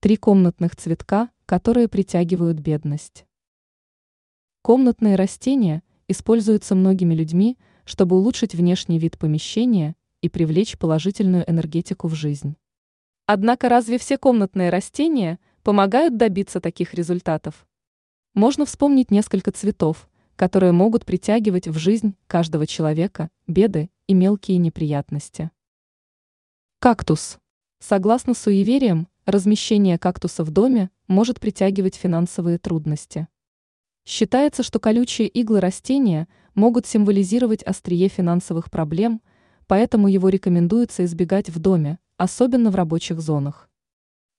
Три комнатных цветка, которые притягивают бедность. Комнатные растения используются многими людьми, чтобы улучшить внешний вид помещения и привлечь положительную энергетику в жизнь. Однако разве все комнатные растения помогают добиться таких результатов? Можно вспомнить несколько цветов, которые могут притягивать в жизнь каждого человека беды и мелкие неприятности. Кактус. Согласно суевериям, размещение кактуса в доме может притягивать финансовые трудности. Считается, что колючие иглы растения могут символизировать острие финансовых проблем, поэтому его рекомендуется избегать в доме, особенно в рабочих зонах.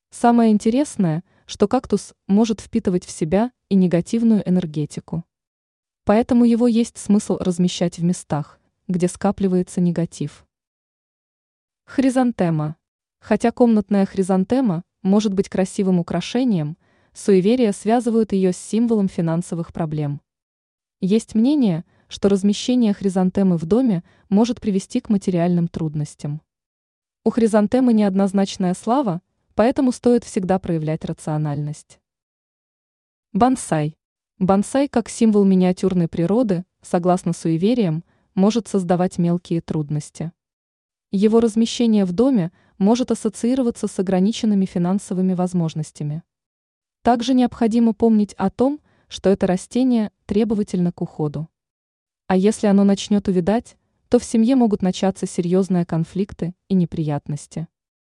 Самое интересное, что кактус может впитывать в себя и негативную энергетику. Поэтому его есть смысл размещать в местах, где скапливается негатив. Хризантема. Хотя комнатная хризантема может быть красивым украшением, суеверия связывают ее с символом финансовых проблем. Есть мнение, что размещение хризантемы в доме может привести к материальным трудностям. У хризантемы неоднозначная слава, поэтому стоит всегда проявлять рациональность. Бонсай. Бонсай как символ миниатюрной природы, согласно суевериям, может создавать мелкие трудности. Его размещение в доме может ассоциироваться с ограниченными финансовыми возможностями. Также необходимо помнить о том, что это растение требовательно к уходу. А если оно начнет увядать, то в семье могут начаться серьезные конфликты и неприятности.